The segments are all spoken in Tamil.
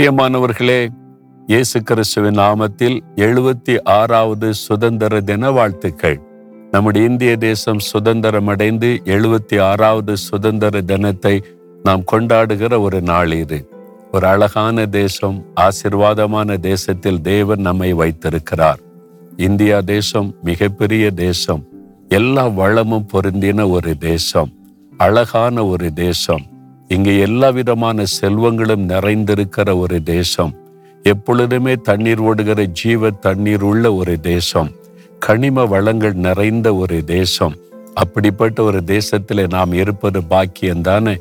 பிரியமானவர்களே இயேசு கிறிஸ்துவின் நாமத்தில் எழுபத்தி ஆறாவது சுதந்திர தின வாழ்த்துக்கள். நம்முடைய இந்திய தேசம் சுதந்திரம் அடைந்து எழுபத்தி ஆறாவது சுதந்திர தினத்தை நாம் கொண்டாடுகிற ஒரு நாள் இது. ஒரு அழகான தேசம் ஆசிர்வாதமான தேசத்தில் தேவன் நம்மை வைத்திருக்கிறார். இந்தியா தேசம் மிகப்பெரிய தேசம். எல்லா வளமும் பொருந்தின ஒரு தேசம். அழகான ஒரு தேசம். இங்கே எல்லா விதமான செல்வங்களும் நிறைந்திருக்கிற ஒரு தேசம். எப்பொழுதுமே தண்ணீர் ஓடுகிற ஜீவ தண்ணீர் உள்ள ஒரு தேசம். கனிம வளங்கள் நிறைந்த ஒரு தேசம். அப்படிப்பட்ட ஒரு தேசத்தில் நாம் இருப்பது பாக்கியம் தானே?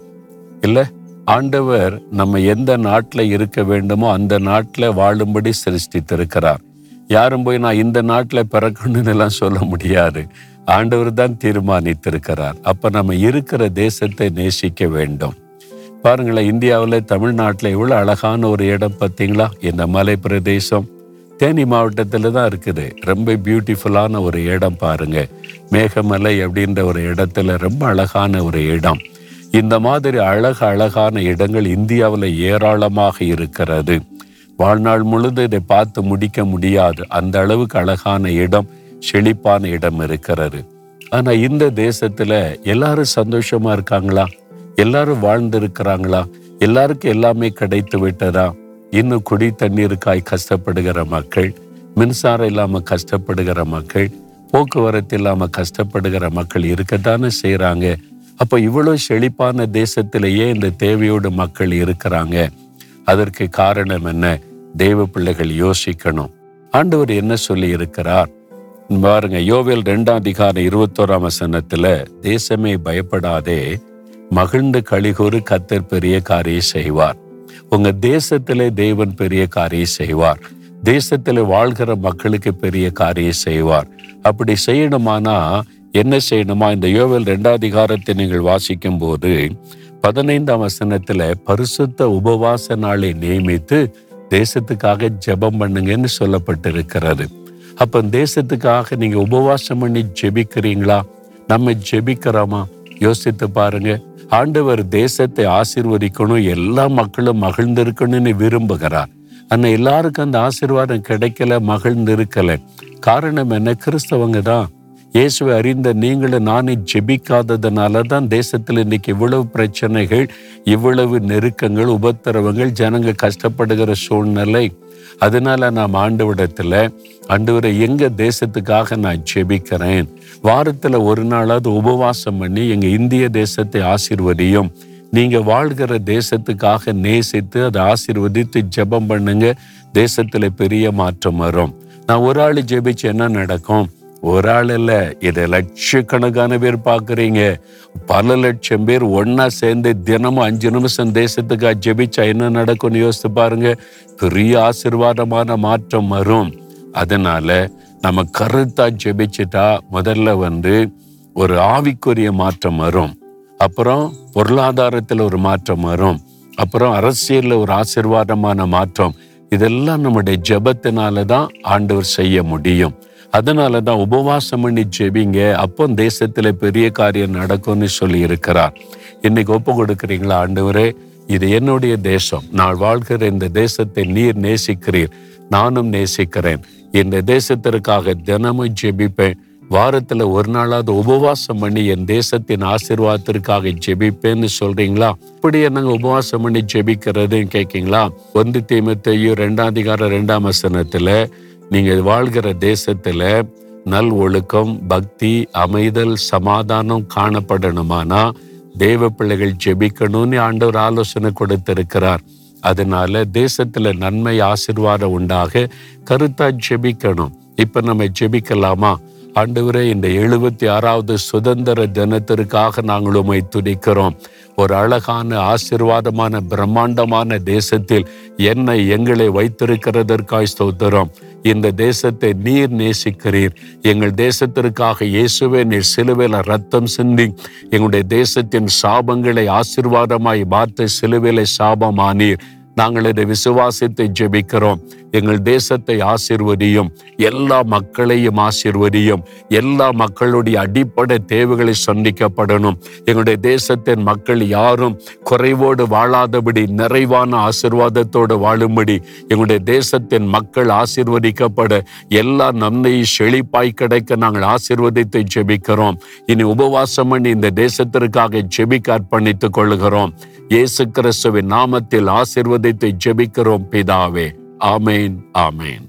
இல்லை? ஆண்டவர் நம்ம எந்த நாட்டில் இருக்க வேண்டுமோ அந்த நாட்டில் வாழும்படி சிருஷ்டித்திருக்கிறார். யாரும் போய் நான் இந்த நாட்டில் பிறக்கணும்னு எல்லாம் சொல்ல முடியாது. ஆண்டவர் தான் தீர்மானித்திருக்கிறார். அப்போ நம்ம இருக்கிற தேசத்தை நேசிக்க வேண்டும். பாருங்களேன் இந்தியாவில் தமிழ்நாட்டில் எவ்வளோ அழகான ஒரு இடம் பார்த்தீங்களா? இந்த மலை பிரதேசம் தேனி மாவட்டத்தில் தான் இருக்குது. ரொம்ப பியூட்டிஃபுல்லான ஒரு இடம் பாருங்க. மேகமலை அப்படின்ற ஒரு இடத்துல ரொம்ப அழகான ஒரு இடம். இந்த மாதிரி அழகு அழகான இடங்கள் இந்தியாவில் ஏராளமாக இருக்கிறது. வாழ்நாள் முழுது இதை பார்த்து முடிக்க முடியாது. அந்த அளவுக்கு அழகான இடம் செழிப்பான இடம் இருக்கிறது. ஆனால் இந்த தேசத்தில் எல்லாரும் சந்தோஷமாக இருக்காங்களா? எல்லாரும் வாழ்ந்திருக்கிறாங்களா? எல்லாருக்கும் எல்லாமே கிடைத்து விட்டதா? இன்னும் குடி தண்ணீருக்காய் கஷ்டப்படுகிற மக்கள் மின்சாரம் இல்லாம கஷ்டப்படுகிற மக்கள் போக்குவரத்து இல்லாம கஷ்டப்படுகிற மக்கள் இருக்கத்தானே செய்யறாங்க அப்ப இவ்வளவு செழிப்பான தேசத்திலேயே இந்த தேவையோடு மக்கள் இருக்கிறாங்க. அதற்கு காரணம் என்ன? தெய்வ பிள்ளைகள் யோசிக்கணும். ஆண்டவர் என்ன சொல்லி இருக்கிறார் பாருங்க யோவேல் ரெண்டாம் அதிகாரம் இருபத்தோராம் வசனத்துல தேசமே பயப்படாதே மகிழ்ந்து கழிகூறு கத்தர் பெரிய காரியம் செய்வார். உங்க தேசத்திலே தேவன் பெரிய காரியம் செய்வார். தேசத்தில் வாழ்கிற மக்களுக்கு பெரிய காரியம் செய்வார். அப்படி செய்யணுமானா என்ன செய்யணுமா? இந்த யோவல் ரெண்டாம் அதிகாரத்தை நீங்கள் வாசிக்கும் போது பதினைந்தாம் வசனத்துல பரிசுத்த உபவாச நாளை நியமித்து தேசத்துக்காக ஜெபம் பண்ணுங்கன்னு சொல்லப்பட்டிருக்கிறது. அப்ப தேசத்துக்காக நீங்க உபவாசம் பண்ணி ஜெபிக்கிறீங்களா? நம்ம ஜெபிக்கிறோமா? யோசித்து பாருங்க. ஆண்டவர் தேசத்தை ஆசிர்வதிக்கணும் எல்லா மக்களும் மகிழ்ந்திருக்கணும்னு விரும்புகிறார். ஆனால் எல்லாருக்கும் அந்த ஆசீர்வாதம் கிடைக்கல மகிழ்ந்து இருக்கலை காரணம் என்ன? கிறிஸ்தவங்க தான். இயேசுவை அறிந்த நீங்களும் நானே ஜெபிக்காததுனால தான் தேசத்தில் இன்னைக்கு இவ்வளவு பிரச்சனைகள் இவ்வளவு நெருக்கங்கள் உபத்திரவங்கள் ஜனங்க கஷ்டப்படுகிற சூழ்நிலை. அதனால நாம் ஆண்டவிடத்துல ஆண்டவரை எங்க தேசத்துக்காக நான் ஜெபிக்கிறேன்? வாரத்துல ஒரு நாளாவது உபவாசம் பண்ணி எங்க இந்திய தேசத்தை ஆசிர்வதியும். நீங்க வாழ்கிற தேசத்துக்காக நேசித்து அதை ஆசிர்வதித்து ஜெபம் பண்ணுங்க. தேசத்துல பெரிய மாற்றம் வரும். நான் ஒரு ஆள் ஜெபிச்சு என்ன நடக்கும்? ஒரு ஆள் இல்லை. இதை லட்சக்கணக்கான பேர் பார்க்குறீங்க. பல லட்சம் பேர் ஒன்றா சேர்ந்து தினமும் அஞ்சு நிமிஷம் தேசத்துக்காக ஜெபிச்சா என்ன நடக்கும்னு யோசித்து பாருங்க. பெரிய ஆசீர்வாதமான மாற்றம் வரும். அதனால நம்ம கருத்தா ஜெபிச்சிட்டா முதல்ல வந்து ஒரு ஆவிக்குரிய மாற்றம் வரும். அப்புறம் பொருளாதாரத்தில் ஒரு மாற்றம் வரும். அப்புறம் அரசியலில் ஒரு ஆசிர்வாதமான மாற்றம். இதெல்லாம் நம்முடைய ஜபத்தினால தான் ஆண்டவர் செய்ய முடியும். அதனால தான் உபவாசம் பண்ணி ஜெபிங்க. அப்போ தேசத்தில் பெரிய காரியம் நடக்கும்னு சொல்லி இருக்கிறார். இன்னைக்கு ஒப்பு கொடுக்குறீங்களா ஆண்டவரே? இது என்னுடைய தேசம். நான் வாழ்கிற இந்த தேசத்தை நீர் நேசிக்கிறீர். நானும் நேசிக்கிறேன். இந்த தேசத்திற்காக தினமும் ஜெபிப்பேன். வாரத்தில் ஒரு நாளாவது உபவாசம் பண்ணி என் தேசத்தின் ஆசிர்வாதத்திற்காக ஜெபிப்பேன்னு சொல்றீங்களா? இப்படி என்னங்க உபவாசம் பண்ணி ஜெபிக்கிறதுன்னு கேட்கீங்களா ஒன்று தீமத்தையும் ரெண்டாம் அதிகாரம் ரெண்டாம் வசனத்துல நீங்கள் வாழ்கிற தேசத்தில் நல் ஒழுக்கம் பக்தி அமைதல் சமாதானம் காணப்படணுமானா தேவ பிள்ளைகள் ஜெபிக்கணும்னு ஆண்டவர் ஆலோசனை கொடுத்திருக்கிறார். அதனால தேசத்துல நன்மை ஆசிர்வாதம் உண்டாக கருத்தா ஜெபிக்கணும். இப்ப நம்ம ஜெபிக்கலாமா? ஆண்டவரே இந்த எழுபத்தி ஆறாவது சுதந்திர தினத்திற்காக நாங்கள் உமை துடிக்கிறோம் ஒரு அழகான ஆசிர்வாதமான பிரம்மாண்டமான தேசத்தில் என்னை எங்களை வைத்திருக்கிறதற்காய் ஸ்தோத்திரம். இந்த தேசத்தை நீர் நேசிக்கிறீர். எங்கள் தேசத்திற்காக இயேசுவே நீர் சிலுவையில் ரத்தம் சிந்தி. எங்களுடைய தேசத்தின் சாபங்களை ஆசிர்வாதமாய் பார்த்து சிலுவையில சாபமானீர். நாங்கள் இதை விசுவாசித்து ஜெபிக்கிறோம். எங்கள் தேசத்தை ஆசிர்வதியும் எல்லா மக்களையும் ஆசிர்வதியும் எல்லா மக்களுடைய அடிப்படை தேவைகளை சந்திக்கப்படணும். எங்களுடைய தேசத்தின் மக்கள் யாரும் குறைவோடு வாழாதபடி நிறைவான ஆசிர்வாதத்தோடு வாழும்படி எங்களுடைய தேசத்தின் மக்கள் ஆசிர்வதிக்கப்பட எல்லா நன்மையும் செழிப்பாய் கிடைக்க நாங்கள் ஆசிர்வதித்து ஜெபிக்கிறோம். இனி உபவாசம் பண்ணி இந்த தேசத்திற்காக ஜெபிக்க அர்ப்பணித்துக் கொள்கிறோம் இயேசு கிறிஸ்துவின் நாமத்தில் ஆசிர்வதித்து ஜெபிக்கிறோம் பிதாவே. ஆமேன் ஆமேன்.